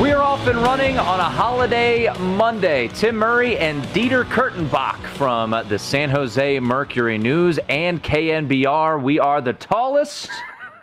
We are off and running on a holiday Monday. Tim Murray and Dieter Kurtenbach from the San Jose Mercury News and KNBR. We are the tallest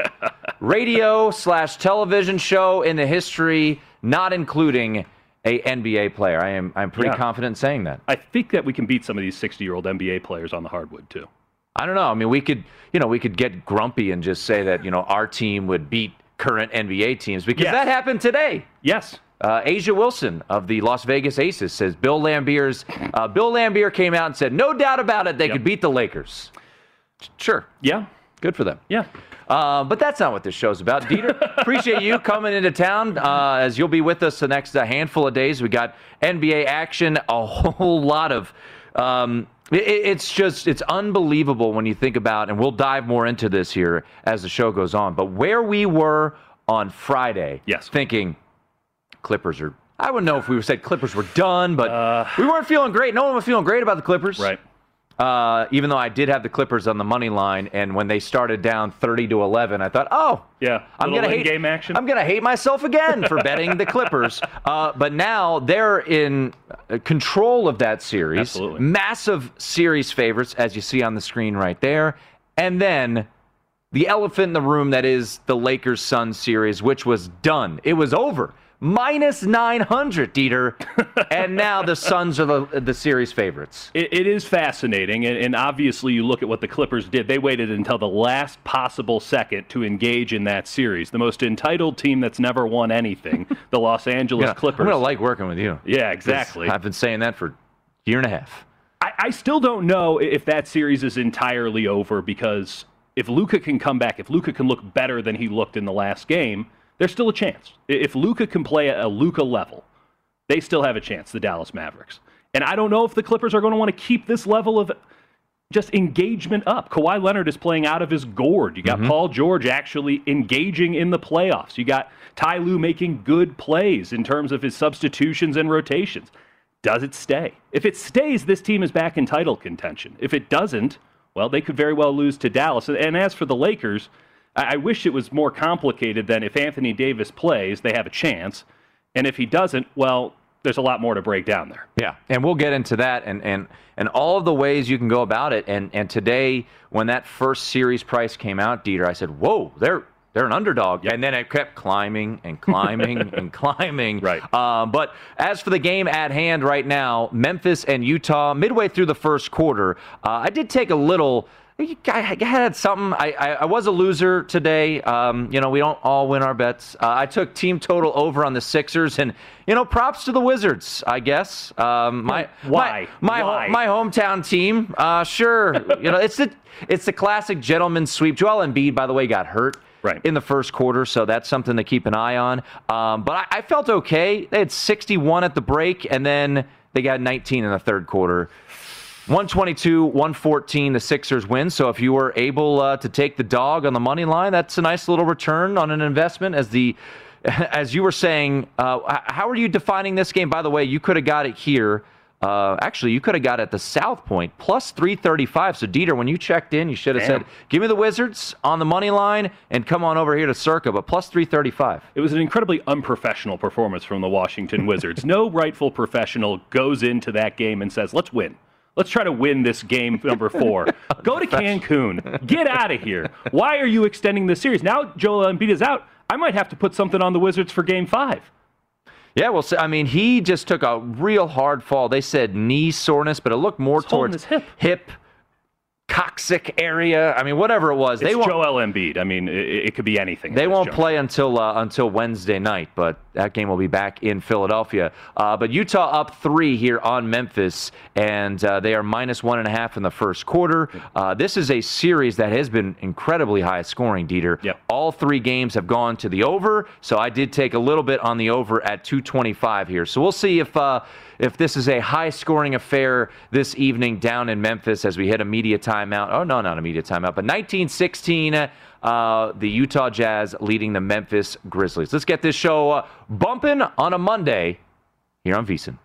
radio slash television show in the history, not including a NBA player. I am I'm pretty Yeah. confident in saying that. I think that we can beat some of these 60 year old NBA players on the hardwood, too. I don't know. I mean, we could, you know, we could get grumpy and just say that, you know, our team would beat current NBA teams because Yes. that happened today. Yes. Uh, A'ja Wilson of the Las Vegas Aces says Bill Laimbeer's uh, Bill Laimbeer came out and said, no doubt about it, they Yep. could beat the Lakers. Sure, Yeah. good for them. Yeah. Uh, but that's not what this show's about. Dieter, appreciate you coming into town uh, as you'll be with us the next uh, handful of days. We got NBA action, a whole lot of. Um, it's just it's unbelievable when you think about, and we'll dive more into this here as the show goes on. But where we were on Friday, Yes. thinking Clippers are. I wouldn't know if we said Clippers were done, but uh. we weren't feeling great. No one was feeling great about the Clippers, Right. Uh, even though I did have the Clippers on the money line, and when they started down 30 to 11, I thought, oh, Yeah. I'm gonna hate in-game action. I'm gonna hate myself again for betting the Clippers. Uh, but now they're in uh, control of that series. Absolutely. Massive series favorites, as you see on the screen right there, and then the elephant in the room that is the Lakers Suns series, which was done. It was over. Minus 900, Dieter. and now the Suns are the, the series favorites. It, it is fascinating, and, and obviously, you look at what the Clippers did. They waited until the last possible second to engage in that series. The most entitled team that's never won anything, the Los Angeles Yeah, Clippers. I'm going to like working with you. yeah, exactly. I've been saying that for a year and a half. I, I still don't know if that series is entirely over because if Luka can come back, if Luka can look better than he looked in the last game, there's still a chance. If Luka can play at a Luka level, they still have a chance, the Dallas Mavericks. And I don't know if the Clippers are going to want to keep this level of just engagement up. Kawhi Leonard is playing out of his gourd. You got mm-hmm. Paul George actually engaging in the playoffs. You got Ty Lue making good plays in terms of his substitutions and rotations. Does it stay? If it stays, this team is back in title contention. If it doesn't, well, they could very well lose to Dallas. And as for the Lakers, I I wish it was more complicated than if Anthony Davis plays, they have a chance. And if he doesn't, well, there's a lot more to break down there. Yeah, and we'll get into that and and and all of the ways you can go about it. And and today, when that first series price came out, Dieter, I said, "Whoa, they're they're an underdog." And then it kept climbing and climbing and climbing. Right. Um, but as for the game at hand right now, Memphis and Utah, midway through the first quarter, uh, I did take a little I had something. I, I, I, was a loser today. Um, you know, we don't all win our bets. Uh, I took team total over on the Sixers, and you know, props to the Wizards. I guess. Um, my why my why? my, my hometown team. Uh, sure. you know, it's the it's the classic gentleman sweep. Joel Embiid, by the way, got hurt. Right. In the first quarter, so that's something to keep an eye on. Um, but I, I felt okay. They had 61 at the break, and then they got 19 in the third quarter. 122, 114, the Sixers win. So if you were able uh, to take the dog on the money line, that's a nice little return on an investment. As the as you were saying, uh, how are you defining this game? By the way, you could have got it here. Uh, actually, you could have got it at the South Point plus 335. So Dieter, when you checked in, you should have said, "Give me the Wizards on the money line and come on over here to Circa." But plus 335. It was an incredibly unprofessional performance from the Washington Wizards. no rightful professional goes into that game and says, "Let's win." Let's try to win this game number four. Go to Cancun. Get out of here. Why are you extending the series? Now Joel Embiid is out. I might have to put something on the Wizards for game five. Yeah, well, I mean, he just took a real hard fall. They said knee soreness, but it looked more it's towards hip. hip coccyx area. I mean, whatever it was. It's they won't, Joel Embiid. I mean, it, it could be anything. They won't play until uh, until Wednesday night, but that game will be back in Philadelphia. Uh, but Utah up three here on Memphis, and uh, they are minus one and a half in the first quarter. Uh, this is a series that has been incredibly high scoring, Dieter. Yep. All three games have gone to the over, so I did take a little bit on the over at 225 here. So we'll see if uh, if this is a high scoring affair this evening down in Memphis as we hit a media timeout. Oh, no, not a media timeout, but 1916. Uh, the Utah Jazz leading the Memphis Grizzlies. Let's get this show uh, bumping on a Monday here on VSiN.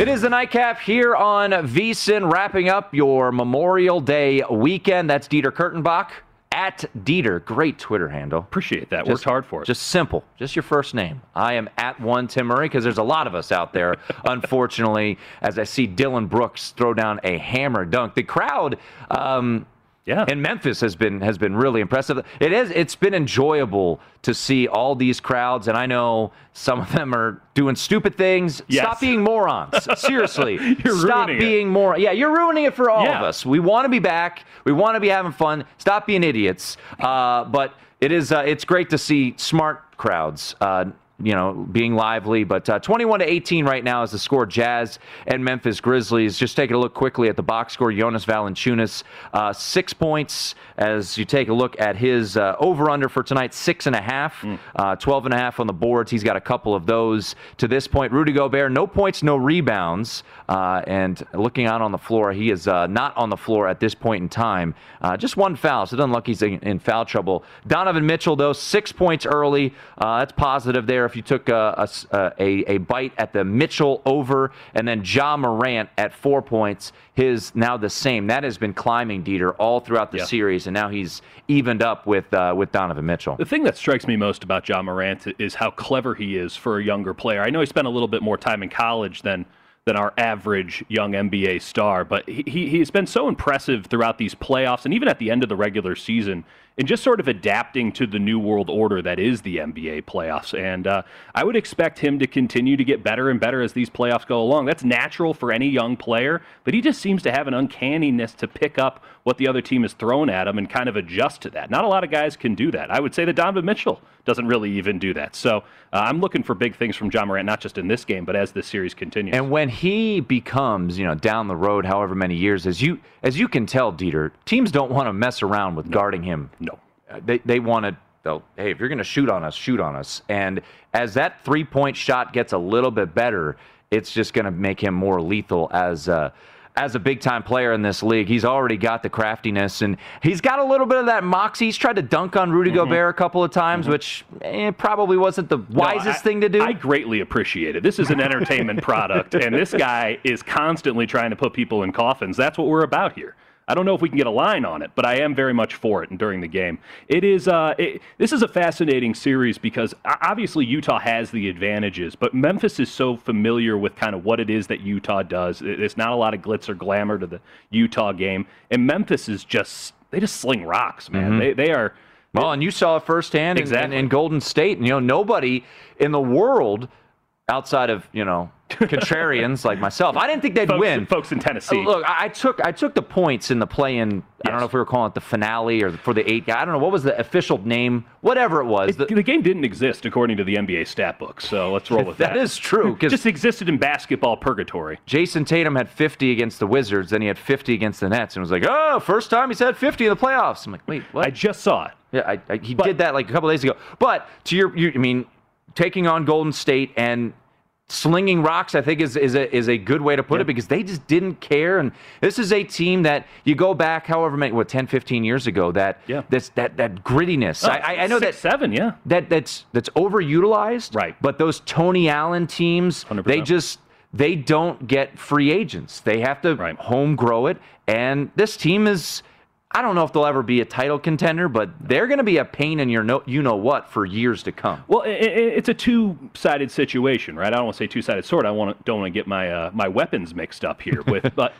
It is the nightcap here on VSiN, wrapping up your Memorial Day weekend. That's Dieter Kurtenbach at Dieter. Great Twitter handle. Appreciate that. Just, Worked hard for it. Just simple. Just your first name. I am at one Tim Murray because there's a lot of us out there, unfortunately, as I see Dillon Brooks throw down a hammer dunk. The crowd. Um, yeah. And Memphis has been has been really impressive. It is it's been enjoyable to see all these crowds and I know some of them are doing stupid things. Yes. Stop being morons. Seriously. you're Stop being more Yeah, you're ruining it for all yeah. of us. We want to be back. We want to be having fun. Stop being idiots. Uh, but it is uh, it's great to see smart crowds uh, you know, being lively. But uh, 21 to 18 right now is the score. Jazz and Memphis Grizzlies. Just taking a look quickly at the box score. Jonas Valanciunas, uh, six points. As you take a look at his uh, over under for tonight, six and a half, mm. 12 and a half on the boards. He's got a couple of those to this point. Rudy Gobert, no points, no rebounds. Uh, and looking out on the floor, he is uh, not on the floor at this point in time. Uh, just one foul, so it doesn't look he's in, in, foul trouble. Donovan Mitchell, though, six points early. that's positive there if you took a, a, a, a, bite at the Mitchell over, and then Ja Morant at four points, his now the same. That has been climbing, Dieter, all throughout the yeah. series, and now he's evened up with uh, with Donovan Mitchell. The thing that strikes me most about Ja Morant is how clever he is for a younger player. I know he spent a little bit more time in college than than our average young NBA star, but he, he has been so impressive throughout these playoffs and even at the end of the regular season and just sort of adapting to the new world order that is the NBA playoffs. And uh, I would expect him to continue to get better and better as these playoffs go along. That's natural for any young player, but he just seems to have an uncanniness to pick up what the other team is throwing at him and kind of adjust to that. Not a lot of guys can do that. I would say that Donovan Mitchell doesn't really even do that. So uh, I'm looking for big things from Ja Morant, not just in this game, but as this series continues. And when he becomes, you know, down the road, however many years, as you as you can tell, Dieter, teams don't want to mess around with no. guarding him. No. They they want to. They'll, hey, if you're going to shoot on us, shoot on us. And as that three point shot gets a little bit better, it's just going to make him more lethal as. Uh, as a big time player in this league. He's already got the craftiness and he's got a little bit of that moxie. He's tried to dunk on Rudy mm-hmm. Gobert a couple of times, mm-hmm. which eh, probably wasn't the wisest no, I, thing to do. I greatly appreciate it. This is an entertainment product, and this guy is constantly trying to put people in coffins. That's what we're about here. I don't know if we can get a line on it, but I am very much for it and during the game. It is uh, it, this is a fascinating series because obviously Utah has the advantages, but Memphis is so familiar with kind of what it is that Utah does. There's not a lot of glitz or glamour to the Utah game, and Memphis is just they just sling rocks, man. Mm-hmm. They they are Well, and you saw it firsthand in- in, in Golden State. And, you know, nobody in the world outside of, you know, contrarians like myself, I didn't think they'd folks, win. folks in Tennessee. Look, I I took I took the points in the play-in. I don't know if we were calling it the finale or for the eight guy. I don't know what was the official name, whatever it was. the, The- game didn't exist according to the NBA stat book, so let's roll with that. that is true It just existed in basketball purgatory. Jayson Tatum had 50 against the Wizards, then he had 50 against the Nets, and was like, "Oh, first time he's had 50 in the playoffs." I'm like, "Wait, what?" I just saw it. Yeah, I, I, he did that like a couple days ago. But to your, you, I mean, taking on Golden State and slinging rocks, I think is is a is a good way to put it because they just didn't care. And this is a team that you go back, however many, what 10, 15 years ago, that Yeah. that's that that grittiness. Oh, I, I- I know six, that seven, yeah. that that's that's overutilized. Right. But those Tony Allen teams, 100%. they just they don't get free agents. They have to Right. home grow it. And this team is I don't know if they'll ever be a title contender, but they're going to be a pain in your no, you know what for years to come. Well, i i it's a two-sided situation, right? I don't want to say two-sided sword. I want to, don't want to get my uh, my weapons mixed up here. With but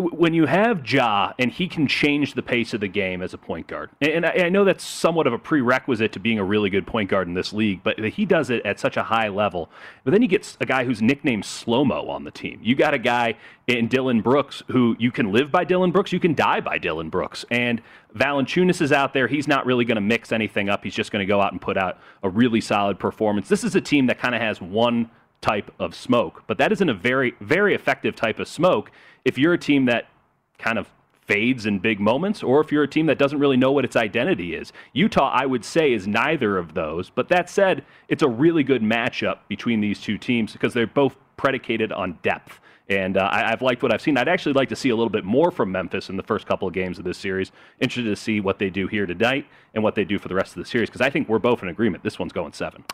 when you have Ja and he can change the pace of the game as a point guard, and, I, know that's somewhat of a prerequisite to being a really good point guard in this league, but he does it at such a high level. But then you get a guy who's nicknamed Slow Mo on the team. You got a guy in Dillon Brooks who you can live by Dillon Brooks, you can die by Dillon Brooks, and Valanciunas is out there. He's not really going to mix anything up. He's just going to go out and put out a really solid performance. This is a team that kind of has one type of smoke, but that isn't a very, very effective type of smoke if you're a team that kind of fades in big moments or if you're a team that doesn't really know what its identity is. Utah, I would say, is neither of those. But that said, it's a really good matchup between these two teams because they're both predicated on depth. And uh, I, I've liked what I've seen. I'd actually like to see a little bit more from Memphis in the first couple of games of this series. Interested to see what they do here tonight and what they do for the rest of the series because I think we're both in agreement. This one's going seven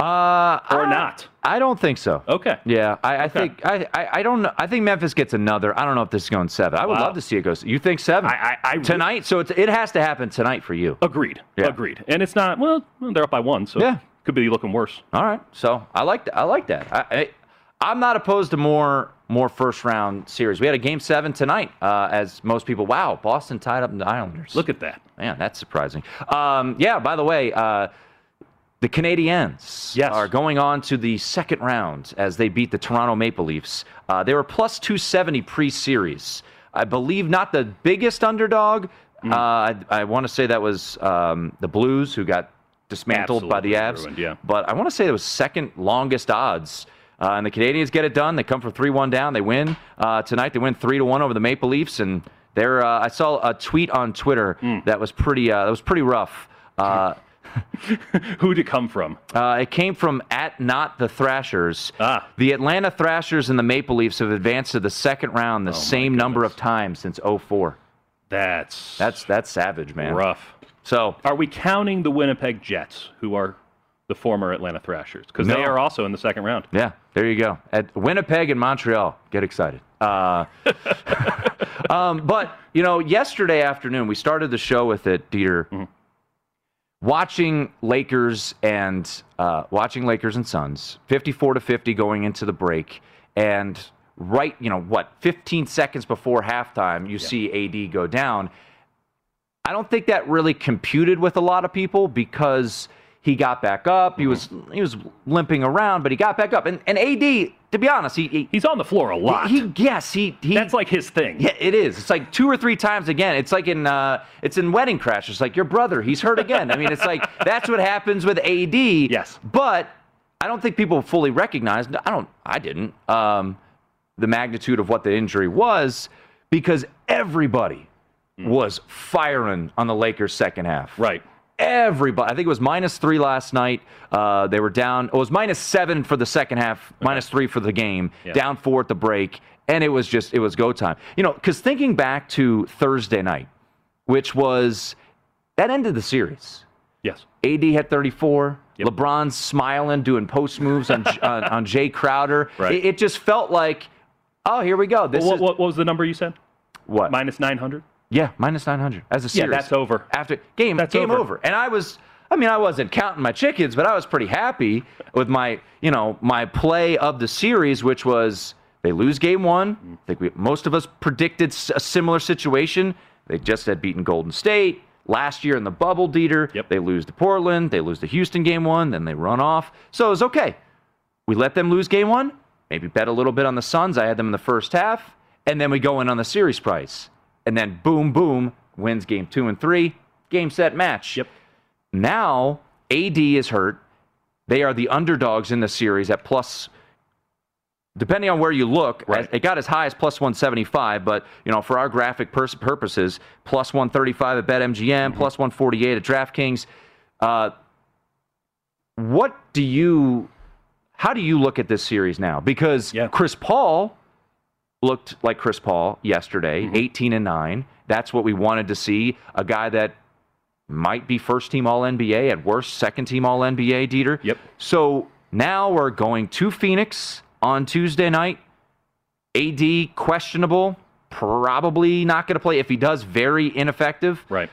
Uh, or I- not. I don't think so. Okay. Yeah, I, I think I, I I don't know. I think Memphis gets another. I don't know if this is going seven. I would Wow. love to see it go. You think seven? I- I- I tonight. So it's, it has to happen tonight for you. Agreed. Yeah. Agreed. And it's not. Well, they're up by one, so Yeah. could be looking worse. All right. So I like that. I like that. I, I, I'm not opposed to more more first round series. We had a game seven tonight. Uh, as most people, wow, Boston tied up the Islanders. Look at that. man, that's surprising. Um, yeah. By the way, uh, the Canadiens Yes. are going on to the second round as they beat the Toronto Maple Leafs. Uh, they were plus 270 pre-series. I believe not the biggest underdog. Mm. Uh, I, I want to say that was um, the Blues who got dismantled by the Absolutely Avs. ruined, yeah. But I want to say it was second longest odds. Uh, and the Canadiens get it done. They come from 3 1 down. They win uh, tonight. They win 3 to 1 over the Maple Leafs. And they're, uh, I saw a tweet on Twitter Mm. that was pretty, uh, that was pretty rough. Uh, Who'd it come from? uh, it came from at not the Thrashers. Ah. The Atlanta Thrashers and the Maple Leafs have advanced to the second round the Oh, same number of times since 04. That's That's that's savage, man. rough. So Are we counting the Winnipeg Jets, who are the former Atlanta Thrashers? Because No. they are also in the second round. Yeah, there you go. At Winnipeg and Montreal, get excited. Uh, um, but you know, yesterday afternoon we started the show with it, Dieter. Watching Lakers and uh, watching Lakers and Suns, fifty-four to fifty going into the break, and right, you know what, fifteen seconds before halftime, you see AD go down. I don't think that really computed with a lot of people because he got back up. He was he was limping around, but he got back up. And and AD, to be honest, he, he He's on the floor a lot. he yes he he That's like his thing. yeah, it is. It's like two or three times again. It's like in uh, it's in Wedding Crash. It's like your brother, he's hurt again. I mean, it's like that's what happens with AD. Yes. but I don't think people fully recognize. I don't. I didn't. Um, the magnitude of what the injury was because everybody was firing on the Lakers second half. Right. Everybody. I think it was minus three last night. Uh, they were down. It was minus seven for the second half, minus three for the game, Yeah. down four at the break. And it was just, it was go time. You know, because thinking back to Thursday night, which was, that ended the series. Yes. AD had 34. Yep. LeBron's smiling, doing post moves on, on, on Jae Crowder. Right. It, it just felt like, oh, here we go. This What, is what, what was the number you said? what? Minus 900? Yeah, minus 900 as a series. Yeah, that's over. After game, That's game over. over. And I was, I mean, I wasn't counting my chickens, but I was pretty happy with my, you know, my play of the series, which was they lose game one. I think we, most of us predicted a similar situation. They just had beaten Golden State. last year in the bubble, Dieter. Yep. They lose to Portland, they lose to Houston game one, then they run off. So it's okay. We let them lose game one, maybe bet a little bit on the Suns. I had them in the first half, and then we go in on the series price. And then boom, boom, wins game two and three, game set match. Yep. Now, AD is hurt. They are the underdogs in the series at plus depending on where you look, Right. it got as high as plus 175, but you know, for our graphic pers- purposes, plus 135 at BetMGM, Mm-hmm. plus 148 at DraftKings. Uh, what do you, how do you look at this series now? Because Yeah. Chris Paul looked like Chris Paul yesterday, Mm-hmm. 18 and 9. That's what we wanted to see. A guy that might be first team All NBA, at worst, second team All NBA, Dieter. Yep. So now we're going to Phoenix on Tuesday night. AD questionable, probably not going to play. If he does, very ineffective. Right.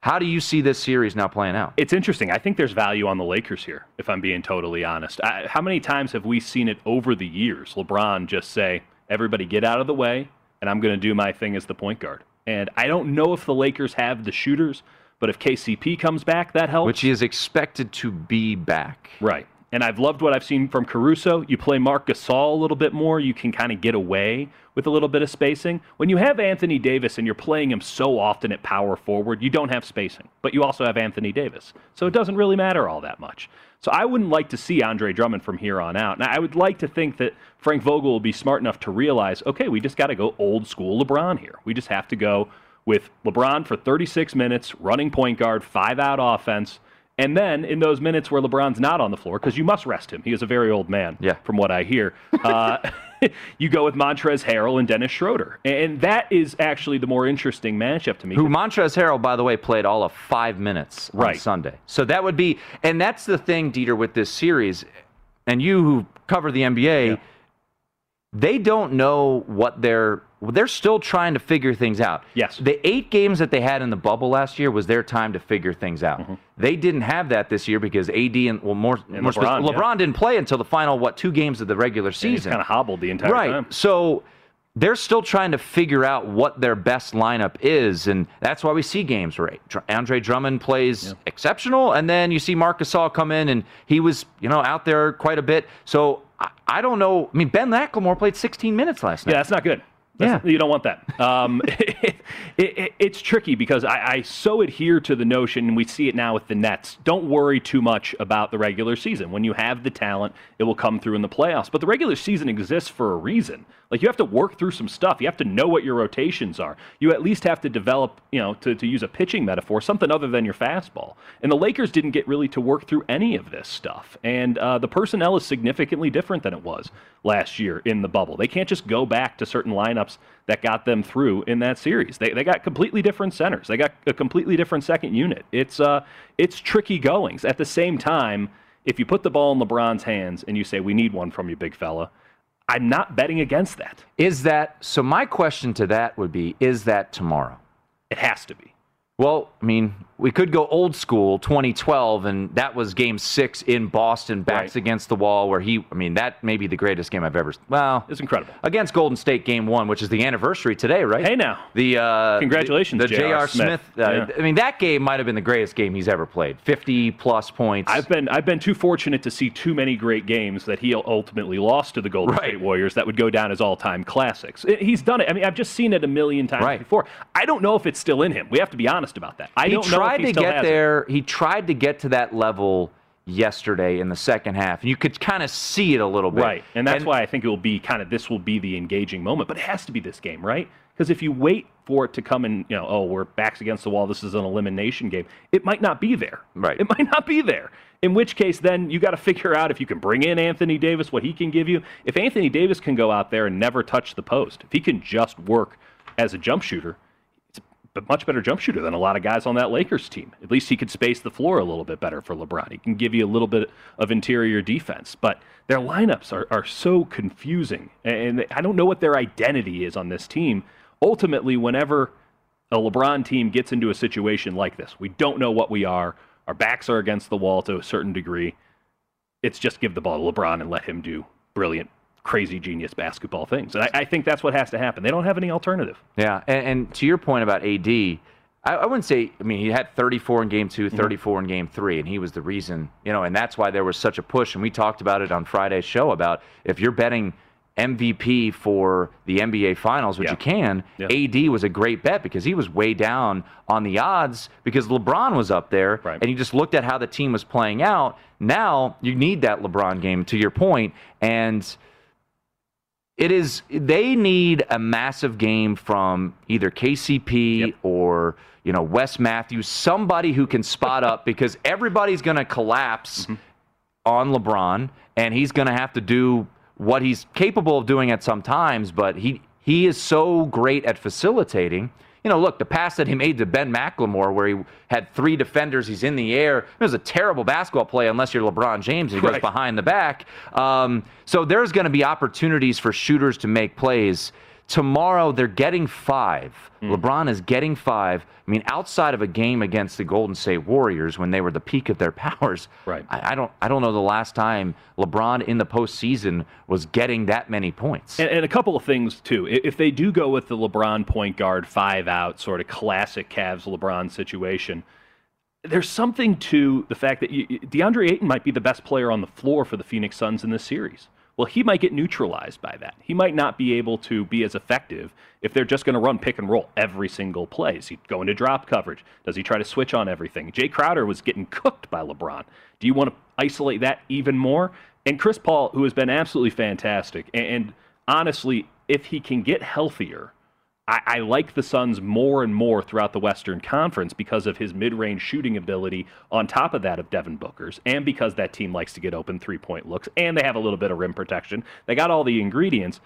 How do you see this series now playing out? It's interesting. I think there's value on the Lakers here, if I'm being totally honest. I, how many times have we seen it over the years? LeBron just say, everybody get out of the way, and I'm going to do my thing as the point guard. And I don't know if the Lakers have the shooters, but if KCP comes back, that helps. Which he is expected to be back. Right. And I've loved what I've seen from Caruso. You play Marc Gasol a little bit more, you can kind of get away with a little bit of spacing. When you have Anthony Davis and you're playing him so often at power forward, you don't have spacing. But you also have Anthony Davis. So it doesn't really matter all that much. So I wouldn't like to see Andre Drummond from here on out. Now, I would like to think that Frank Vogel will be smart enough to realize, okay, we just got to go old school LeBron here. We just have to go with LeBron for 36 minutes, running point guard, five out offense. And then in those minutes where LeBron's not on the floor, because you must rest him, he is a very old man, Yeah. from what I hear. Uh, you go with Montrez Harrell and Dennis Schroeder, and that is actually the more interesting matchup to me. Who Montrez Harrell, by the way, played all of five minutes on Right. Sunday. So that would be, and that's the thing, Dieter, with this series, and you who cover the NBA, Yeah. they don't know what they're. They're still trying to figure things out. Yes. The eight games that they had in the bubble last year was their time to figure things out. They didn't have that this year because AD and well more, Mm-hmm. And more LeBron, spec- yeah. Didn't play until the final what two games of the regular season kind of hobbled the entire right. time. So they're still trying to figure out what their best lineup is, and that's why we see games where Andre Drummond plays exceptional, and then you see Marcus Gasol come in, and he was you know out there quite a bit. So I, I don't know. I mean, Ben McLemore played 16 minutes last night. Yeah, that's not good. That's- Yeah. you don't want that. Um, it, it, it's tricky because I, I so adhere to the notion, and we see it now with the Nets. Don't worry too much about the regular season. When you have the talent, it will come through in the playoffs. But the regular season exists for a reason. Like you have to work through some stuff. You have to know what your rotations are. You at least have to develop, you know, to, to use a pitching metaphor, something other than your fastball. And the Lakers didn't get really to work through any of this stuff. And uh, the personnel is significantly different than it was last year in the bubble. They can't just go back to certain lineups that got them through in that series. They, they got completely different centers. They got a completely different second unit. It's uh, it's tricky goings. At the same time, if you put the ball in LeBron's hands and you say we need one from you, big fella, I'm not betting against that. Is that so? My question to that would be: Is that tomorrow? It has to be. Well, I mean, we could go old school, 2012, and that was Game Six in Boston, backs Right. against the wall, where he. I mean, that may be the greatest game I've ever. Well, It's incredible. against Golden State, Game One, which is the anniversary today, right? Hey now. the uh, Congratulations, the, the J.R. Smith. Smith. uh, Yeah. I mean, that game might have been the greatest game he's ever played. 50 plus points. I've been I've been too fortunate to see too many great games that he ultimately lost to the Golden Right. State Warriors that would go down as all-time classics. He's done it. I mean, I've just seen it a million times Right. before. I don't know if it's still in him. We have to be honest about that. I he don't know tried he to get has it. there. He tried to get to that level yesterday in the second half. You could kind of see it a little bit. Right. And that's why I think it will be kind of this will be the engaging moment. But it has to be this game, right? Because if you wait for it to come in, you know, oh, we're backs against the wall, this is an elimination game, it might not be there. Right. It might not be there. In which case, then you got to figure out if you can bring in Anthony Davis, what he can give you. If Anthony Davis can go out there and never touch the post, if he can just work as a jump shooter, a much better jump shooter than a lot of guys on that Lakers team. At least he could space the floor a little bit better for LeBron. He can give you a little bit of interior defense. But their lineups are, are so confusing. And I don't know what their identity is on this team. Ultimately, whenever a LeBron team gets into a situation like this, we don't know what we are. Our backs are against the wall to a certain degree. It's just give the ball to LeBron and let him do brilliant, crazy, genius basketball things. And I, I think that's what has to happen. They don't have any alternative. Yeah, and, and to your point about AD, I, I wouldn't say. I mean, he had 34 in game 2 mm-hmm. 34 in game three, and he was the reason. You know, and that's why there was such a push. And we talked about it on Friday's show about if you're betting MVP for the NBA Finals, which Yeah. you can. Yeah. AD was a great bet because he was way down on the odds because LeBron was up there, Right. and you just looked at how the team was playing out. Now you need that LeBron game, to your point, and it is they need a massive game from either KCP Yep. or you know Wes Matthews, somebody who can spot up because everybody's going to collapse Mm-hmm. on LeBron, and he's going to have to do what he's capable of doing at some times. But he he is so great at facilitating. You know, look, the pass that he made to Ben McLemore, where he had three defenders, he's in the air. It was a terrible basketball play unless you're LeBron James. and He goes behind the back. Um, so there's going to be opportunities for shooters to make plays. Tomorrow they're getting five. Hmm. LeBron is getting five. I mean, outside of a game against the Golden State Warriors when they were the peak of their powers, Right. I, I don't, I don't know the last time LeBron in the postseason was getting that many points. And, and a couple of things too. If they do go with the LeBron point guard five out sort of classic Cavs LeBron situation, there's something to the fact that you, DeAndre Ayton might be the best player on the floor for the Phoenix Suns in this series. Well, he might get neutralized by that. He might not be able to be as effective if they're just going to run pick and roll every single play. Is he go into drop coverage? Does he try to switch on everything? Jae Crowder was getting cooked by LeBron. Do you want to isolate that even more? And Chris Paul, who has been absolutely fantastic, and, and honestly, if he can get healthier, I, I like the Suns more and more throughout the Western Conference because of his mid-range shooting ability. On top of that, of Devin Booker's, and because that team likes to get open three-point looks, and they have a little bit of rim protection. They got all the ingredients,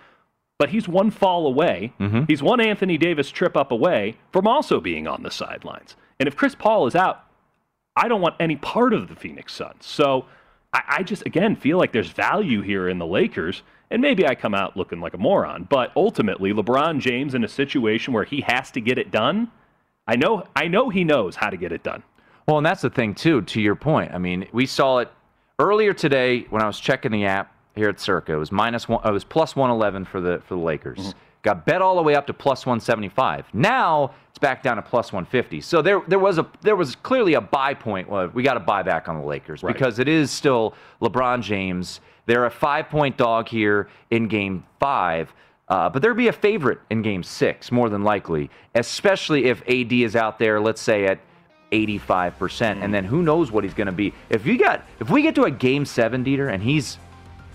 but he's one fall away. Mm-hmm. He's one Anthony Davis trip up away from also being on the sidelines. And if Chris Paul is out, I don't want any part of the Phoenix Suns. So I, I just, again, feel like there's value here in the Lakers. And maybe I come out looking like a moron, but ultimately, LeBron James in a situation where he has to get it done, I know, I know he knows how to get it done. Well, and that's the thing too. To your point, I mean, we saw it earlier today when I was checking the app here at Circa. It was minus one. It was plus one eleven for the for the Lakers. Mm-hmm. Got bet all the way up to plus one seventy five. Now it's back down to plus one fifty. So there there was a there was clearly a buy point. We got to buy back on the Lakers Right. because it is still LeBron James. They're a five point dog here in Game Five. Uh, but there'd be a favorite in game six, more than likely, especially if AD is out there, let's say at 85%. percent And then who knows what he's going to be. If you got if we get to a game seven, Dieter, and he's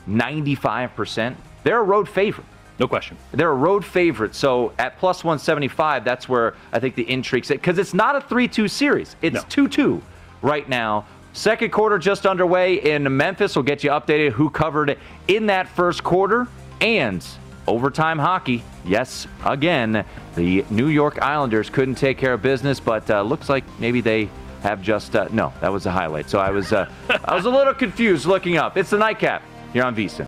95%, they're a road favorite. No question. They're a road favorite. So at plus 175, that's where I think the intrigue is. because it's not a 3 2 series. It's No. 2 2 right now. Second quarter just underway in Memphis. We'll get you updated who covered in that first quarter and overtime hockey. Yes, again, the New York Islanders couldn't take care of business, but uh, looks like maybe they have just uh, no. That was a highlight. So I was uh, I was a little confused looking up. It's the nightcap here on VSiN.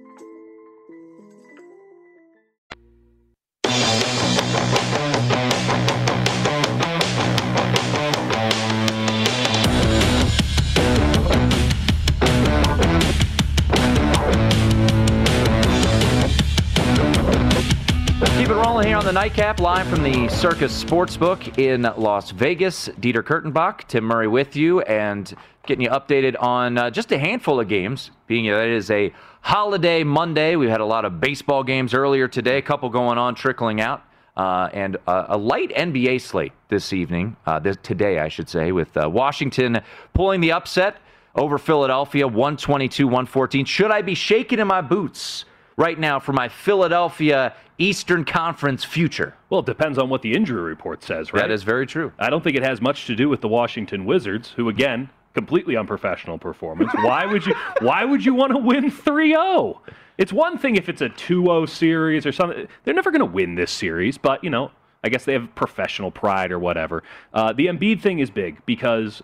Here on the nightcap, live from the Circa Sportsbook in Las Vegas. Dieter Kurtenbach, Tim Murray with you, and getting you updated on uh, just a handful of games. Being that it is a holiday Monday, we had a lot of baseball games earlier today, a couple going on, trickling out, uh, and uh, a light NBA slate this evening, uh, this, today, I should say, with uh, Washington pulling the upset over Philadelphia, 122 114. Should I be shaking in my boots? Right now for my Philadelphia Eastern Conference future? Well, it depends on what the injury report says, right? That is very true. I don't think it has much to do with the Washington Wizards, who again, completely unprofessional performance. Why would you why would you want to win 3-0? It's one thing if it's a 2-0 series or something. They're never going to win this series, but you know, I guess they have professional pride or whatever. Uh, the Embiid thing is big because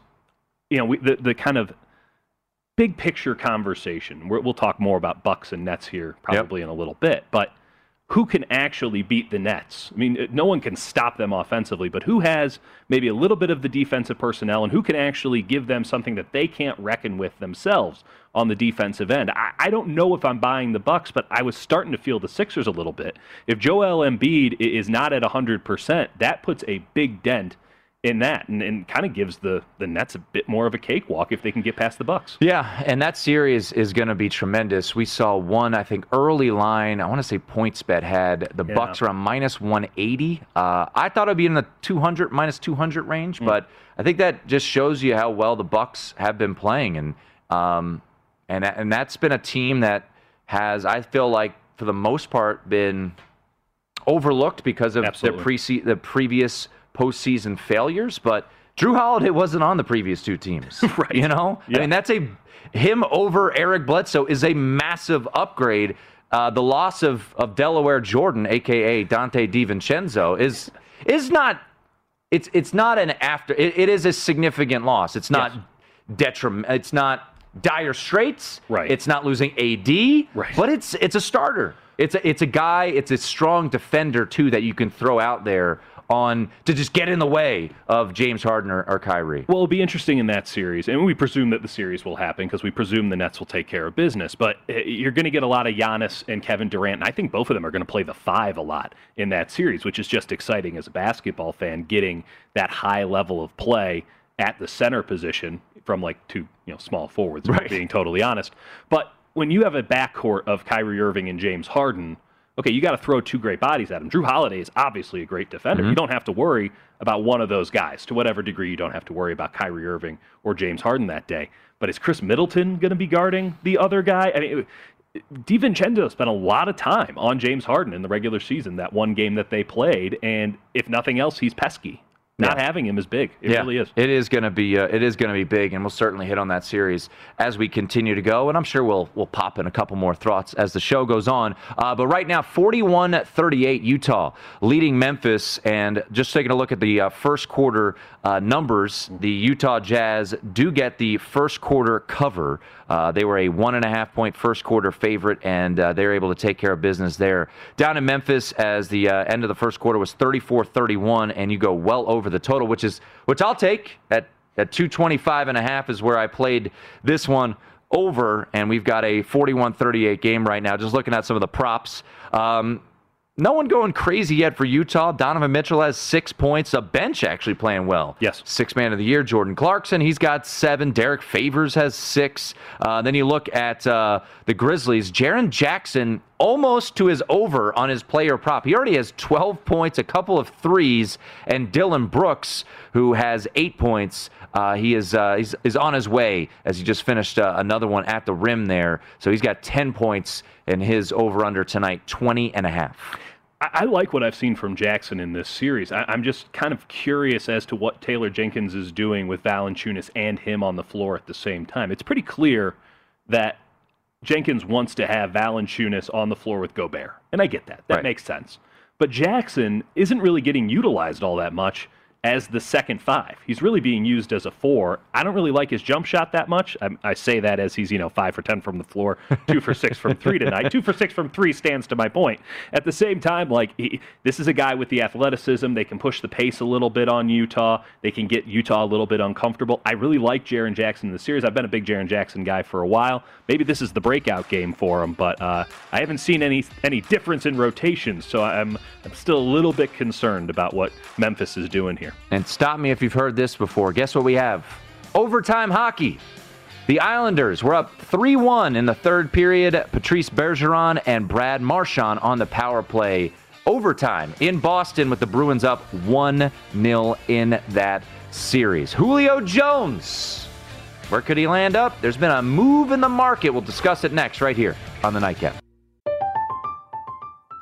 you know, we, the the kind of big picture conversation. we will talk more about Bucks and Nets here probably yep. in a little bit, but who can actually beat the Nets? I mean, no one can stop them offensively, but who has maybe a little bit of the defensive personnel and who can actually give them something that they can't reckon with themselves on the defensive end? I, I don't know if I'm buying the Bucks, but I was starting to feel the Sixers a little bit. If Joel Embiid is not at 100%, that puts a big dent in that and, and kind of gives the the Nets a bit more of a cakewalk if they can get past the Bucks. Yeah, and that series is going to be tremendous. We saw one, I think, early line. I want to say PointsBet had the yeah. Bucks around minus 180. Uh, I thought it'd be in the 200 minus 200 range, mm. but I think that just shows you how well the Bucks have been playing, and um, and and that's been a team that has, I feel like, for the most part, been overlooked because of Absolutely. the pre the previous postseason failures, but Jrue Holiday wasn't on the previous two teams. right. You know? Yeah. I mean, that's a him over Eric Bledsoe is a massive upgrade. Uh, the loss of, of Delaware Jordan, aka Donte DiVincenzo, is is not it's it's not an after it, it is a significant loss. It's not yes. detriment it's not dire straits. Right. It's not losing AD. Right. But it's it's a starter. It's a it's a guy, it's a strong defender too that you can throw out there on to just get in the way of James Harden or, or Kyrie. Well, it'll be interesting in that series, and we presume that the series will happen because we presume the Nets will take care of business. But eh, you're going to get a lot of Giannis and Kevin Durant, and I think both of them are going to play the five a lot in that series, which is just exciting as a basketball fan, getting that high level of play at the center position from like two you know small forwards, right. being totally honest. But when you have a backcourt of Kyrie Irving and James Harden okay, you got to throw two great bodies at him. Jrue Holiday is obviously a great defender. Mm-hmm. You don't have to worry about one of those guys. To whatever degree, you don't have to worry about Kyrie Irving or James Harden that day. But is Khris Middleton going to be guarding the other guy? I mean, DiVincenzo spent a lot of time on James Harden in the regular season, that one game that they played, and if nothing else, he's pesky not yeah. having him is big. It yeah, really is. It is going to be. Uh, it is going to be big, and we'll certainly hit on that series as we continue to go. And I'm sure we'll we'll pop in a couple more thoughts as the show goes on. Uh, but right now, 41-38, Utah leading Memphis, and just taking a look at the uh, first quarter uh, numbers, the Utah Jazz do get the first quarter cover. Uh, they were a one and a half point first quarter favorite, and uh, they're able to take care of business there. Down in Memphis, as the uh, end of the first quarter was 34 31, and you go well over the total, which is which I'll take at, at 225 and a half is where I played this one over, and we've got a 41 38 game right now. Just looking at some of the props. Um, no one going crazy yet for Utah. Donovan Mitchell has six points. A bench actually playing well. Yes. Six man of the year. Jordan Clarkson, he's got seven. Derrick Favors has six. Uh, then you look at uh, the Grizzlies. Jaren Jackson almost to his over on his player prop. He already has 12 points, a couple of threes, and Dillon Brooks, who has eight points. Uh, he is uh, he's, is on his way as he just finished uh, another one at the rim there. So he's got 10 points in his over under tonight, 20 and a half. I, I like what I've seen from Jackson in this series. I, am just kind of curious as to what Taylor Jenkins is doing with Valanciunas and him on the floor at the same time. It's pretty clear that Jenkins wants to have Valanciunas on the floor with Gobert, and I get that. That Right. makes sense. But Jackson isn't really getting utilized all that much as the second five. He's really being used as a four. I don't really like his jump shot that much. I, I say that as he's, you know, five for 10 from the floor, two for six from three tonight. Two for six from three stands to my point. At the same time, like, he, this is a guy with the athleticism. They can push the pace a little bit on Utah. They can get Utah a little bit uncomfortable. I really like Jaren Jackson in the series. I've been a big Jaren Jackson guy for a while. Maybe this is the breakout game for him, but uh, I haven't seen any any difference in rotations, so I'm I'm still a little bit concerned about what Memphis is doing here. And stop me if you've heard this before. Guess what we have? Overtime hockey. The Islanders were up 3 1 in the third period. Patrice Bergeron and Brad Marchand on the power play. Overtime in Boston with the Bruins up 1 0 in that series. Julio Jones. Where could he land up? There's been a move in the market. We'll discuss it next, right here on the Nightcap.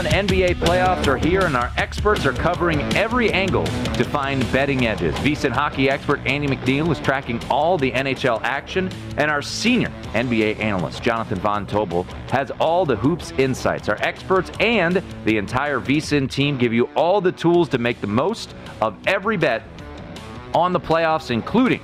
And NBA playoffs are here, and our experts are covering every angle to find betting edges. VSiN hockey expert Andy McNeil is tracking all the NHL action, and our senior NBA analyst Jonathan Von Tobel has all the hoops insights. Our experts and the entire VSiN team give you all the tools to make the most of every bet on the playoffs, including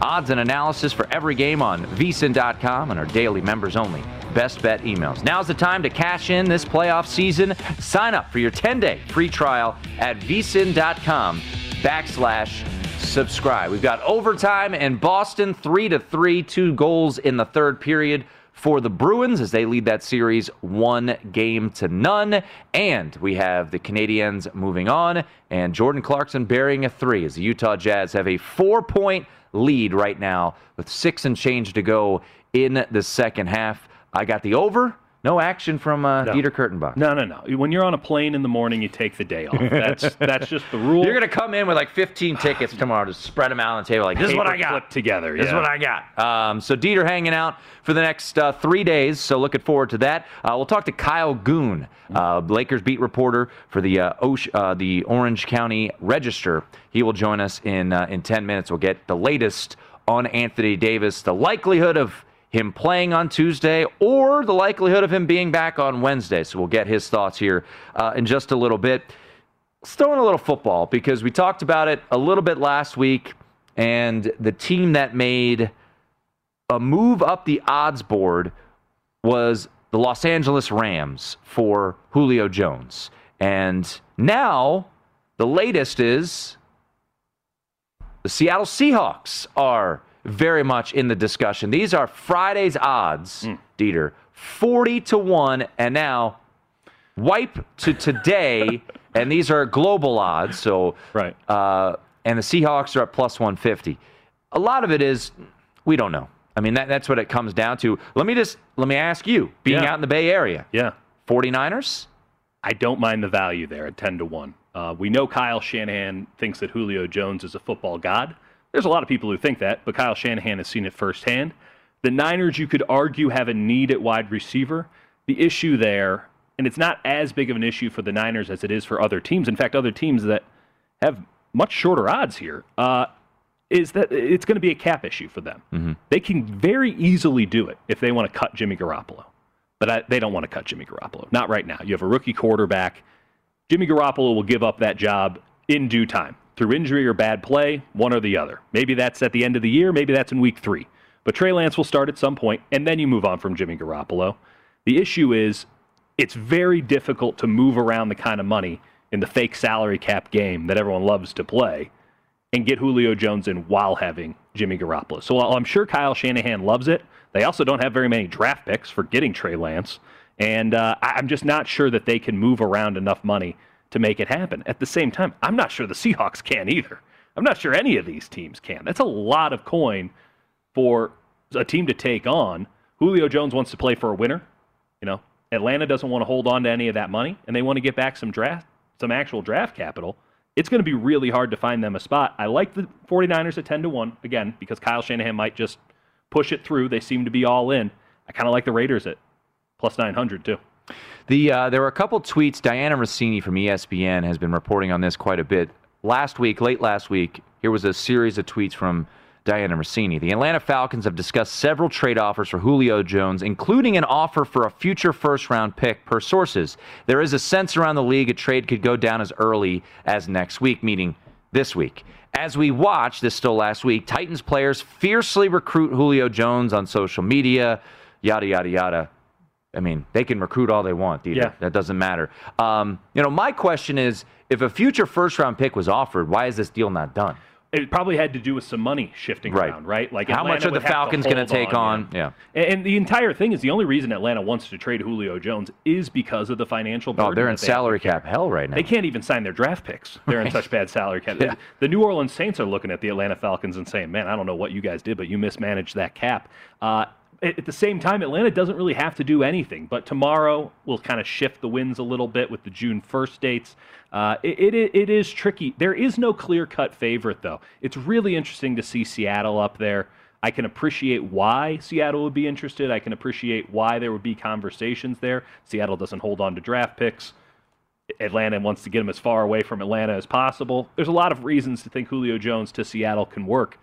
odds and analysis for every game on vsin.com and our daily members only best bet emails. Now's the time to cash in this playoff season. Sign up for your 10-day free trial at vsin.com backslash subscribe. We've got overtime in Boston, 3 to 3, two goals in the third period for the Bruins as they lead that series one game to none. And we have the Canadiens moving on and Jordan Clarkson burying a three as the Utah Jazz have a four point lead right now with six and change to go in the second half. I got the over. No action from uh, No. Dieter Kurtenbach. No, no, no. When you're on a plane in the morning, you take the day off. That's that's just the rule. You're gonna come in with like 15 tickets tomorrow to spread them out on the table. Like this is what I got. Together. This is what I got. Um, so Dieter hanging out for the next uh, three days. So looking forward to that. Uh, we'll talk to Kyle Goon, uh, Lakers beat reporter for the uh, uh, the Orange County Register. He will join us in uh, in 10 minutes. We'll get the latest on Anthony Davis, the likelihood of him playing on Tuesday or the likelihood of him being back on Wednesday. So we'll get his thoughts here uh, in just a little bit. Let's throw in a little football because we talked about it a little bit last week, and the team that made a move up the odds board was the Los Angeles Rams for Julio Jones. And now the latest is the Seattle Seahawks are very much in the discussion. These are Friday's odds, mm. Dieter, 40 to 1, and now wipe to today, and these are global odds. So, right. Uh, and the Seahawks are at plus 150. A lot of it is we don't know. I mean, that, that's what it comes down to. Let me just let me ask you, being yeah. out in the Bay Area, yeah, 49ers. I don't mind the value there at 10 to 1. Uh, we know Kyle Shanahan thinks that Julio Jones is a football god. There's a lot of people who think that, but Kyle Shanahan has seen it firsthand. The Niners, you could argue, have a need at wide receiver. The issue there, and it's not as big of an issue for the Niners as it is for other teams. In fact, other teams that have much shorter odds here, uh, is that it's going to be a cap issue for them. Mm-hmm. They can very easily do it if they want to cut Jimmy Garoppolo. But I, they don't want to cut Jimmy Garoppolo. Not right now. You have a rookie quarterback. Jimmy Garoppolo will give up that job in due time through injury or bad play, one or the other. Maybe that's at the end of the year, maybe that's in week three. But Trey Lance will start at some point, and then you move on from Jimmy Garoppolo. The issue is it's very difficult to move around the kind of money in the fake salary cap game that everyone loves to play and get Julio Jones in while having Jimmy Garoppolo. So I'm sure Kyle Shanahan loves it, they also don't have very many draft picks for getting Trey Lance. And uh, I'm just not sure that they can move around enough money to make it happen. At the same time, I'm not sure the Seahawks can either. I'm not sure any of these teams can. That's a lot of coin for a team to take on. Julio Jones wants to play for a winner. You know, Atlanta doesn't want to hold on to any of that money, and they want to get back some draft, some actual draft capital. It's going to be really hard to find them a spot. I like the 49ers at 10 to 1, again, because Kyle Shanahan might just push it through. They seem to be all in. I kind of like the Raiders at plus 900, too. The uh, there were a couple tweets. Dianna Russini from ESPN has been reporting on this quite a bit. Last week, late last week, here was a series of tweets from Dianna Russini. The Atlanta Falcons have discussed several trade offers for Julio Jones, including an offer for a future first round pick, per sources. There is a sense around the league a trade could go down as early as next week, meaning this week. As we watch, this still last week, Titans players fiercely recruit Julio Jones on social media, yada, yada, yada. I mean, they can recruit all they want. Either. Yeah. That doesn't matter. Um, you know, my question is if a future first round pick was offered, why is this deal not done? It probably had to do with some money shifting right. around, right? Like how much are the Falcons going to take on? on? Yeah. yeah. And, the entire thing is the only reason Atlanta wants to trade Julio Jones is because of the financial burden. Oh, they're in they salary cap hell right now. They can't even sign their draft picks. They're right. in such bad salary cap. Yeah. The New Orleans Saints are looking at the Atlanta Falcons and saying, "Man, I don't know what you guys did, but you mismanaged that cap." Uh, at the same time, Atlanta doesn't really have to do anything. But tomorrow will kind of shift the winds a little bit with the June 1st dates. Uh, it, it, it is tricky. There is no clear cut favorite, though. It's really interesting to see Seattle up there. I can appreciate why Seattle would be interested. I can appreciate why there would be conversations there. Seattle doesn't hold on to draft picks. Atlanta wants to get him as far away from Atlanta as possible. There's a lot of reasons to think Julio Jones to Seattle can work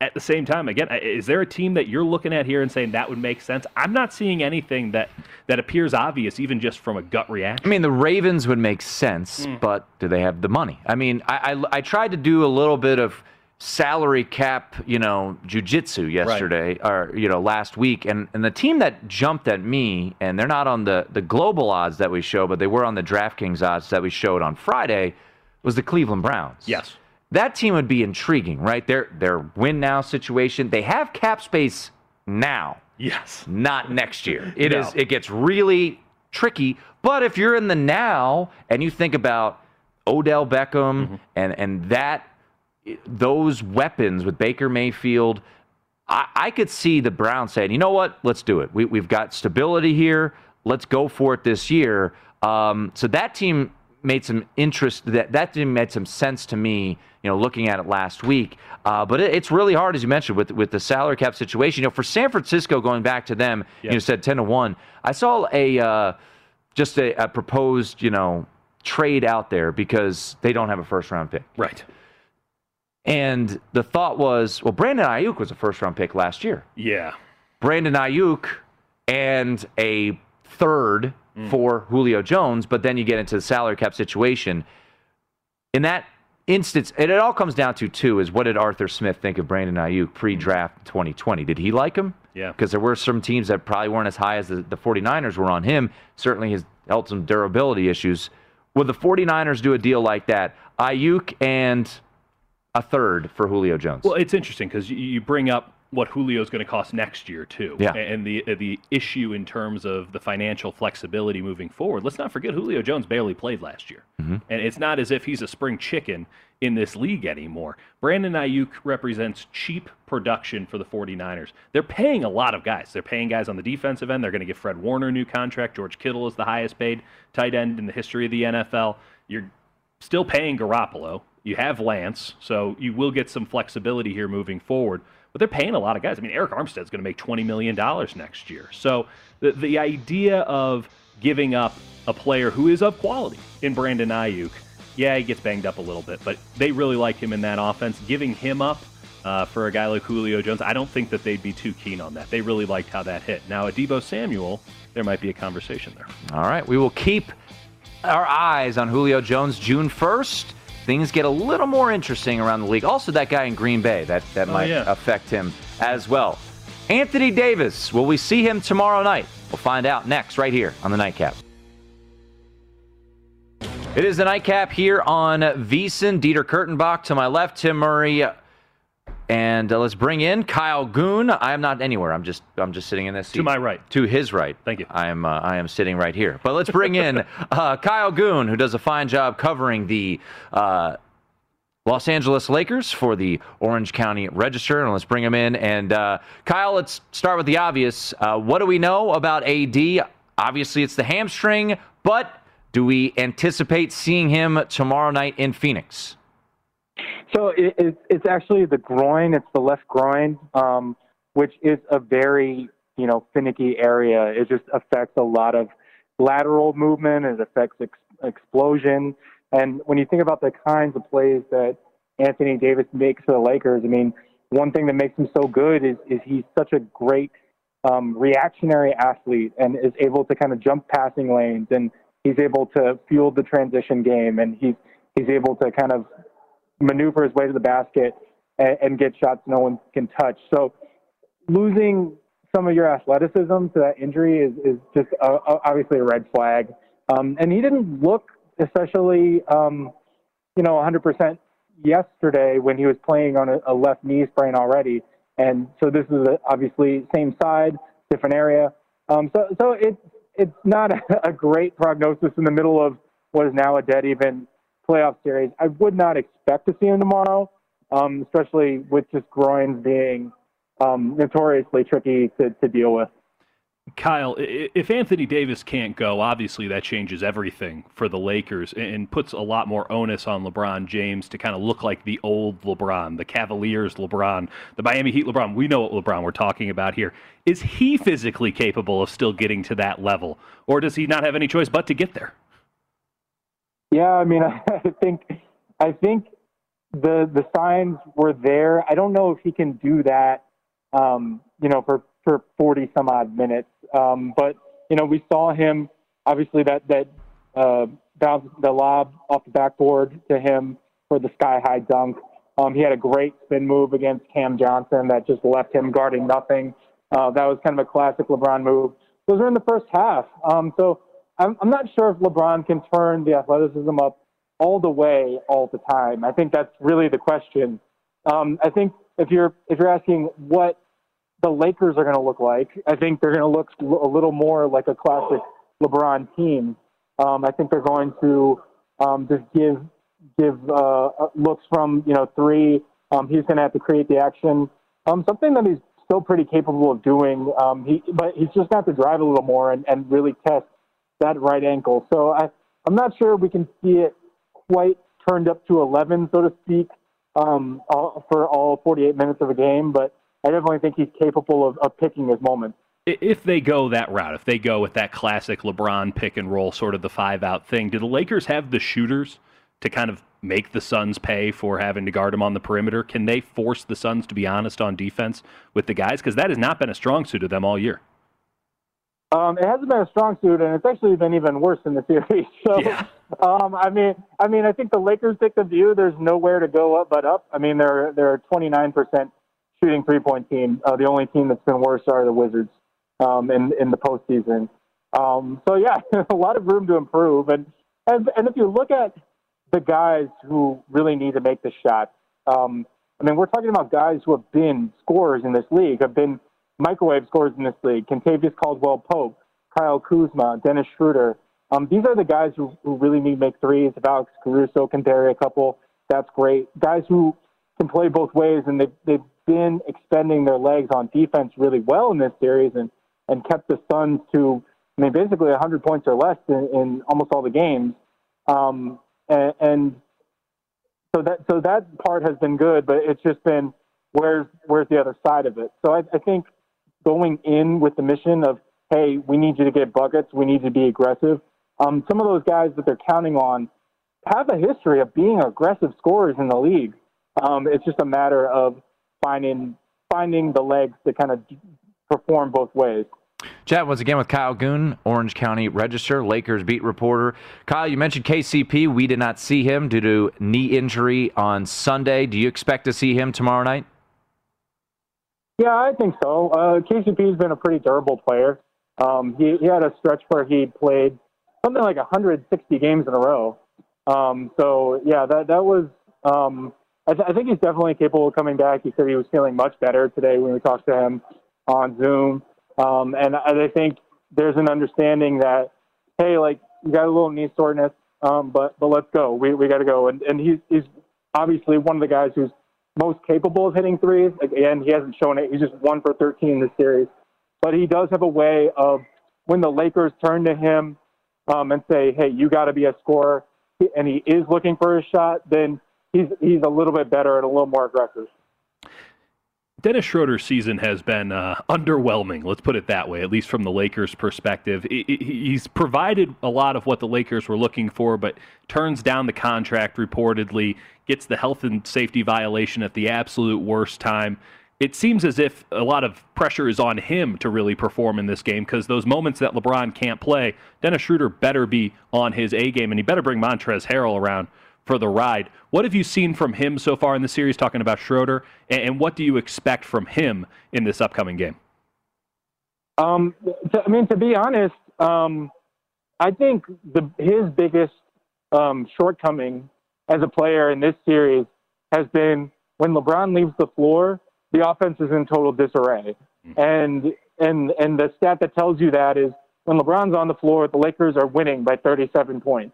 at the same time, again, is there a team that you're looking at here and saying that would make sense? I'm not seeing anything that that appears obvious, even just from a gut reaction. I mean, the Ravens would make sense, mm. but do they have the money? I mean, I, I, I tried to do a little bit of salary cap, you know, jujitsu yesterday right. or you know last week, and and the team that jumped at me, and they're not on the the global odds that we show, but they were on the DraftKings odds that we showed on Friday, was the Cleveland Browns. Yes that team would be intriguing, right? Their their win now situation. They have cap space now. Yes. Not next year. It no. is. It gets really tricky. But if you're in the now and you think about Odell Beckham mm-hmm. and and that those weapons with Baker Mayfield, I, I could see the Browns saying, you know what, let's do it. We, we've got stability here. Let's go for it this year. Um, so that team made some interest that that didn't made some sense to me you know looking at it last week. Uh, but it, it's really hard as you mentioned with with the salary cap situation. You know for San Francisco going back to them yes. you said 10 to 1 I saw a uh, just a, a, proposed you know trade out there because they don't have a first round pick. Right. And the thought was well Brandon Aiyuk was a first round pick last year. Yeah. Brandon Aiyuk and a third Mm. for Julio Jones, but then you get into the salary cap situation. In that instance, and it all comes down to two is what did Arthur Smith think of Brandon Aiyuk pre-draft mm. 2020? Did he like him? Yeah. Because there were some teams that probably weren't as high as the, the 49ers were on him. Certainly has held some durability issues. Would the 49ers do a deal like that? Aiyuk and a third for Julio Jones. Well, it's interesting because you, you bring up what Julio's going to cost next year too, Yeah. and the the issue in terms of the financial flexibility moving forward. Let's not forget Julio Jones barely played last year, Mhm. and it's not as if he's a spring chicken in this league anymore. Brandon Aiyuk represents cheap production for the 49ers. They're paying a lot of guys. They're paying guys on the defensive end. They're going to give Fred Warner a new contract. George Kittle is the highest paid tight end in the history of the NFL. You're still paying Garoppolo. You have Lance, so you will get some flexibility here moving forward. But they're paying a lot of guys. I mean, Arik Armstead's going to make $20 million next year. So the, the idea of giving up a player who is of quality in Brandon Aiyuk, yeah, he gets banged up a little bit, but they really like him in that offense. Giving him up uh, for a guy like Julio Jones, I don't think that they'd be too keen on that. They really liked how that hit. Now, at Deebo Samuel, there might be a conversation there. All right, we will keep our eyes on Julio Jones June 1st. Things get a little more interesting around the league. Also, that guy in Green Bay, that, that Oh, might yeah. affect him as well. Anthony Davis, will we see him tomorrow night? We'll find out next, right here on the Nightcap. It is the Nightcap here on VSiN. Dieter Kurtenbach to my left, Tim Murray. And uh, let's bring in Kyle Goon. I am not anywhere. I'm just I'm just sitting in this seat. To my right. To his right. Thank you. I am uh, I am sitting right here. But let's bring in uh, Kyle Goon, who does a fine job covering the uh, Los Angeles Lakers for the Orange County Register. And let's bring him in. And uh, Kyle, let's start with the obvious. Uh, what do we know about AD? Obviously, it's the hamstring, but do we anticipate seeing him tomorrow night in Phoenix? So it, it's it's actually the groin. It's the left groin, um, which is a very you know finicky area. It just affects a lot of lateral movement. It affects ex- explosion. And when you think about the kinds of plays that Anthony Davis makes for the Lakers, I mean, one thing that makes him so good is is he's such a great um, reactionary athlete and is able to kind of jump passing lanes and he's able to fuel the transition game and he's he's able to kind of maneuver his way to the basket and, and get shots no one can touch. So losing some of your athleticism to that injury is, is just uh, uh, obviously a red flag. Um, and he didn't look especially, um, you know, 100% yesterday when he was playing on a, a left knee sprain already. And so this is a, obviously same side, different area. Um, so so it's it's not a, a great prognosis in the middle of what is now a dead even playoff series. I would not expect to see him tomorrow, um, especially with just groins being um, notoriously tricky to, to deal with. Kyle, if Anthony Davis can't go, obviously that changes everything for the Lakers and puts a lot more onus on LeBron James to kind of look like the old LeBron, the Cavaliers LeBron, the Miami Heat LeBron. We know what LeBron we're talking about here. Is he physically capable of still getting to that level, or does he not have any choice but to get there? Yeah, I mean, I think I think the the signs were there. I don't know if he can do that, um, you know, for for forty some odd minutes. Um, but you know, we saw him obviously that that uh, bounce the lob off the backboard to him for the sky high dunk. Um, he had a great spin move against Cam Johnson that just left him guarding nothing. Uh, that was kind of a classic LeBron move. Those were in the first half. Um, so I'm, I'm not sure if LeBron can turn the athleticism up all the way all the time. I think that's really the question. Um, I think if you're if you're asking what the Lakers are going to look like, I think they're going to look a little more like a classic LeBron team. Um, I think they're going to um, just give give uh, looks from you know three. Um, he's going to have to create the action. Um, something that he's still pretty capable of doing. Um, he but he's just got to drive a little more and, and really test that right ankle. So I I'm not sure we can see it quite turned up to 11, so to speak, um, all, for all 48 minutes of a game. But I definitely think he's capable of, of picking his moments. If they go that route, if they go with that classic LeBron pick and roll, sort of the five out thing, do the Lakers have the shooters to kind of make the Suns pay for having to guard him on the perimeter? Can they force the Suns to be honest on defense with the guys? Because that has not been a strong suit of them all year. Um, it hasn't been a strong suit, and it's actually been even worse in the series. So, yeah. um, I mean, I mean, I think the Lakers take the view there's nowhere to go up but up. I mean, they're they're a 29 percent shooting three point team. Uh, the only team that's been worse are the Wizards um, in in the postseason. Um, so yeah, a lot of room to improve. And, and and if you look at the guys who really need to make the shot, um, I mean, we're talking about guys who have been scorers in this league, have been microwave scores in this league. Kentavious Caldwell Pope, Kyle Kuzma, Dennis Schroeder. Um, these are the guys who, who really need to make threes. If Alex Caruso can bury a couple, that's great. Guys who can play both ways, and they've, they've been expending their legs on defense really well in this series and, and kept the Suns to, I mean, basically 100 points or less in, in almost all the games. Um, and, and so that so that part has been good, but it's just been where's where's the other side of it. So I, I think going in with the mission of hey, we need you to get buckets, we need to be aggressive. Um, some of those guys that they're counting on have a history of being aggressive scorers in the league. Um, it's just a matter of finding finding the legs to kind of perform both ways. Chat once again with Kyle Goon, Orange County Register, Lakers beat reporter. Kyle, you mentioned KCP. We did not see him due to knee injury on Sunday. Do you expect to see him tomorrow night? Yeah, I think so. Uh, KCP has been a pretty durable player. Um, he, he had a stretch where he played something like 160 games in a row. Um, so yeah, that that was. Um, I, th- I think he's definitely capable of coming back. He said he was feeling much better today when we talked to him on Zoom. Um, and I think there's an understanding that, hey, like you got a little knee soreness, um, but but let's go. We we got to go. And and he's he's obviously one of the guys who's most capable of hitting threes. Again, he hasn't shown it. He's just one for 13 in this series, but he does have a way of when the Lakers turn to him um, and say, hey, you got to be a scorer, and he is looking for a shot, then he's he's a little bit better and a little more aggressive. Dennis Schroeder's season has been uh, underwhelming, let's put it that way, at least from the Lakers' perspective. He's provided a lot of what the Lakers were looking for, but turns down the contract reportedly, gets the health and safety violation at the absolute worst time. It seems as if a lot of pressure is on him to really perform in this game because those moments that LeBron can't play, Dennis Schroeder better be on his A game, and he better bring Montrezl Harrell around for the ride. What have you seen from him so far in the series, talking about Schroeder, and, and what do you expect from him in this upcoming game? Um, to, I mean, to be honest, um, I think the, his biggest um, shortcoming as a player in this series has been when LeBron leaves the floor, the offense is in total disarray. Mm-hmm. And and and the stat that tells you that is when LeBron's on the floor, the Lakers are winning by 37 points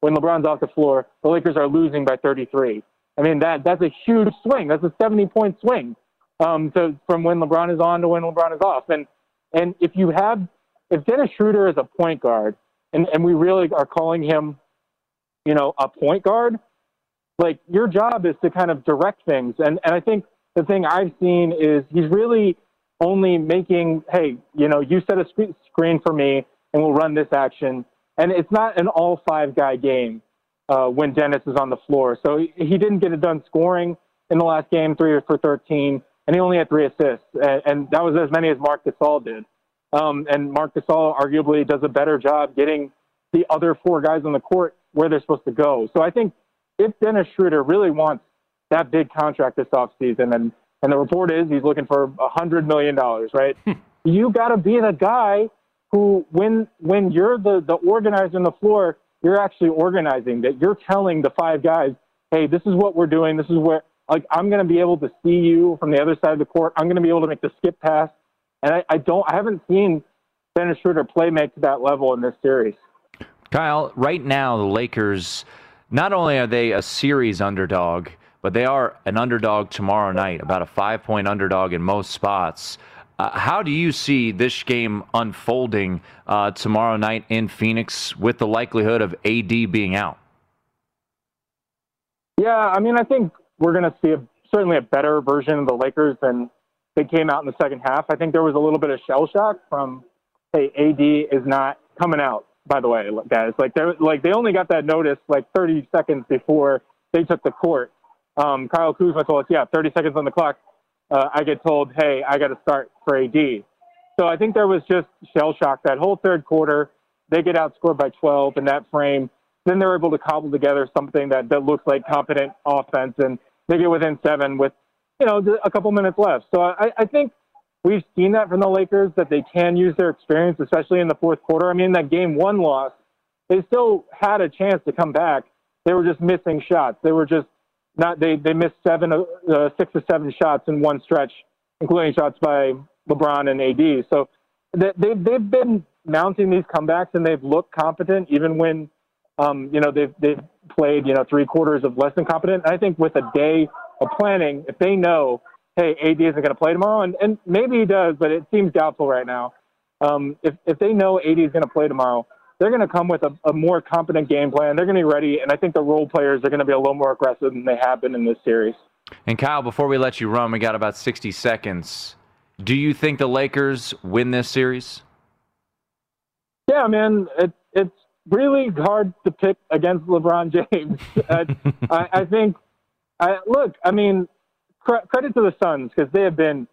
when LeBron's off the floor, the Lakers are losing by 33. I mean, that that's a huge swing. That's a 70 point swing um, to, from when LeBron is on to when LeBron is off. And and if you have, if Dennis Schroeder is a point guard, and, and we really are calling him, you know, a point guard, like your job is to kind of direct things. And and I think the thing I've seen is he's really only making, hey, you know, you set a screen for me, and we'll run this action and it's not an all five guy game uh, when Dennis is on the floor. So he, he didn't get it done scoring in the last game, three for 13, and he only had three assists, and, and that was as many as Marc Gasol did. Um, and Marc Gasol arguably does a better job getting the other four guys on the court where they're supposed to go. So I think if Dennis Schroeder really wants that big contract this offseason, and and the report is he's looking for a hundred million dollars, right? you got to be the guy who, when when you're the the organizer on the floor, you're actually organizing. That you're telling the five guys, hey, this is what we're doing. This is where like I'm going to be able to see you from the other side of the court. I'm going to be able to make the skip pass. And I, I don't, I haven't seen Dennis Schroeder play make to that level in this series. Kyle, right now the Lakers, not only are they a series underdog, but they are an underdog tomorrow night, about a five point underdog in most spots. Uh, how do you see this game unfolding uh, tomorrow night in Phoenix with the likelihood of AD being out? Yeah, I mean, I think we're going to see a, certainly a better version of the Lakers than they came out in the second half. I think there was a little bit of shell shock from, hey, AD is not coming out. by the way, guys. Like they like they only got that notice like 30 seconds before they took the court. Um, Kyle Kuzma told us, yeah, 30 seconds on the clock. Uh, I get told, hey, I got to start for AD. So I think there was just shell shock that whole third quarter. They get outscored by 12 in that frame. Then they're able to cobble together something that, that looks like competent offense, and they get within seven with, you know, a couple minutes left. So I, I think we've seen that from the Lakers that they can use their experience, especially in the fourth quarter. I mean, that game one loss, they still had a chance to come back. They were just missing shots. They were just not. They they missed seven, uh, six or seven shots in one stretch, including shots by LeBron and AD. So they, they've they've been mounting these comebacks and they've looked competent even when um, you know they've they've played you know three quarters of less than competent. I think with a day of planning, if they know, hey, AD isn't going to play tomorrow, and, and maybe he does, but it seems doubtful right now. Um, if if they know AD is going to play tomorrow, they're going to come with a, a more competent game plan. They're going to be ready, and I think the role players are going to be a little more aggressive than they have been in this series. And Kyle, before we let you run, we got about 60 seconds. Do you think the Lakers win this series? Yeah, man, it, it's really hard to pick against LeBron James. I, I, think, I, look, I mean, cr- credit to the Suns because they have been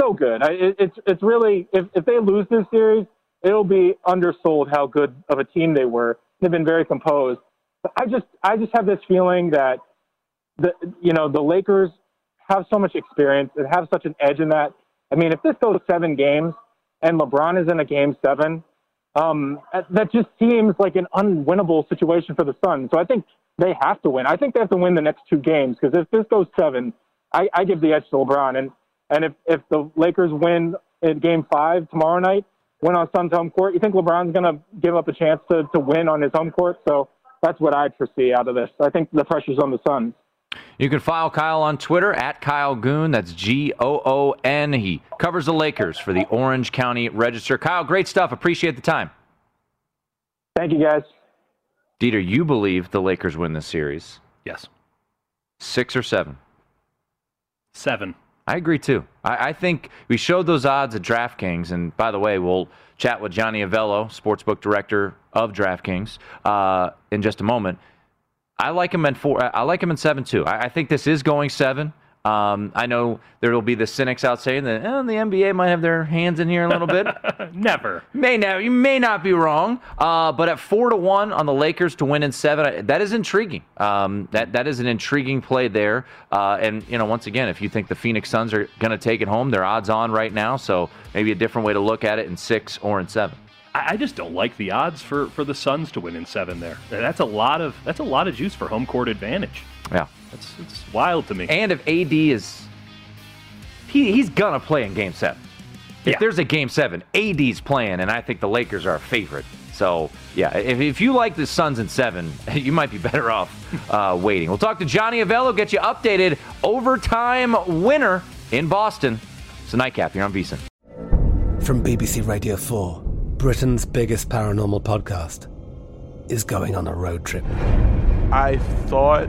so good. I, it, it's it's really if if they lose this series, it'll be undersold how good of a team they were. They've been very composed. But I just I just have this feeling that the you know the Lakers have so much experience and have such an edge in that. I mean, if this goes seven games and LeBron is in a game seven, um, that just seems like an unwinnable situation for the Suns. So I think they have to win. I think they have to win the next two games because if this goes seven, I, I give the edge to LeBron. And and if if the Lakers win in Game Five tomorrow night, win on Suns home court, you think LeBron's going to give up a chance to to win on his home court? So that's what I'd foresee out of this. I think the pressure's on the Suns. You can follow Kyle on Twitter at Kyle Goon. That's G O O N. He covers the Lakers for the Orange County Register. Kyle, great stuff. Appreciate the time. Thank you, guys. Dieter, you believe the Lakers win this series? Yes. Six or seven? Seven. I agree too. I, I, think we showed those odds at DraftKings, and by the way, we'll chat with Johnny Avello, sportsbook director of DraftKings, uh, in just a moment. I like him in four. I like him in seven too. I, I think this is going seven. Um, I know there will be the cynics out saying that oh, the NBA might have their hands in here a little bit. Never. May now you may not be wrong, uh, but at four to one on the Lakers to win in seven, that is intriguing. Um, that that is an intriguing play there. Uh, and you know, once again, if you think the Phoenix Suns are going to take it home, they're odds on right now. So maybe a different way to look at it in six or in seven. I just don't like the odds for, for the Suns to win in seven. There, that's a lot of that's a lot of juice for home court advantage. Yeah. It's, it's wild to me. And if AD is, he, he's gonna play in Game Seven. If yeah. there's a Game Seven, AD's playing, and I think the Lakers are a favorite. So yeah, if, if you like the Suns in seven, you might be better off uh, waiting. We'll talk to Johnny Avello, get you updated. Overtime winner in Boston. It's a nightcap here on VSIN. From BBC Radio 4, Britain's biggest paranormal podcast is going on a road trip. I thought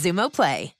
Xumo Play.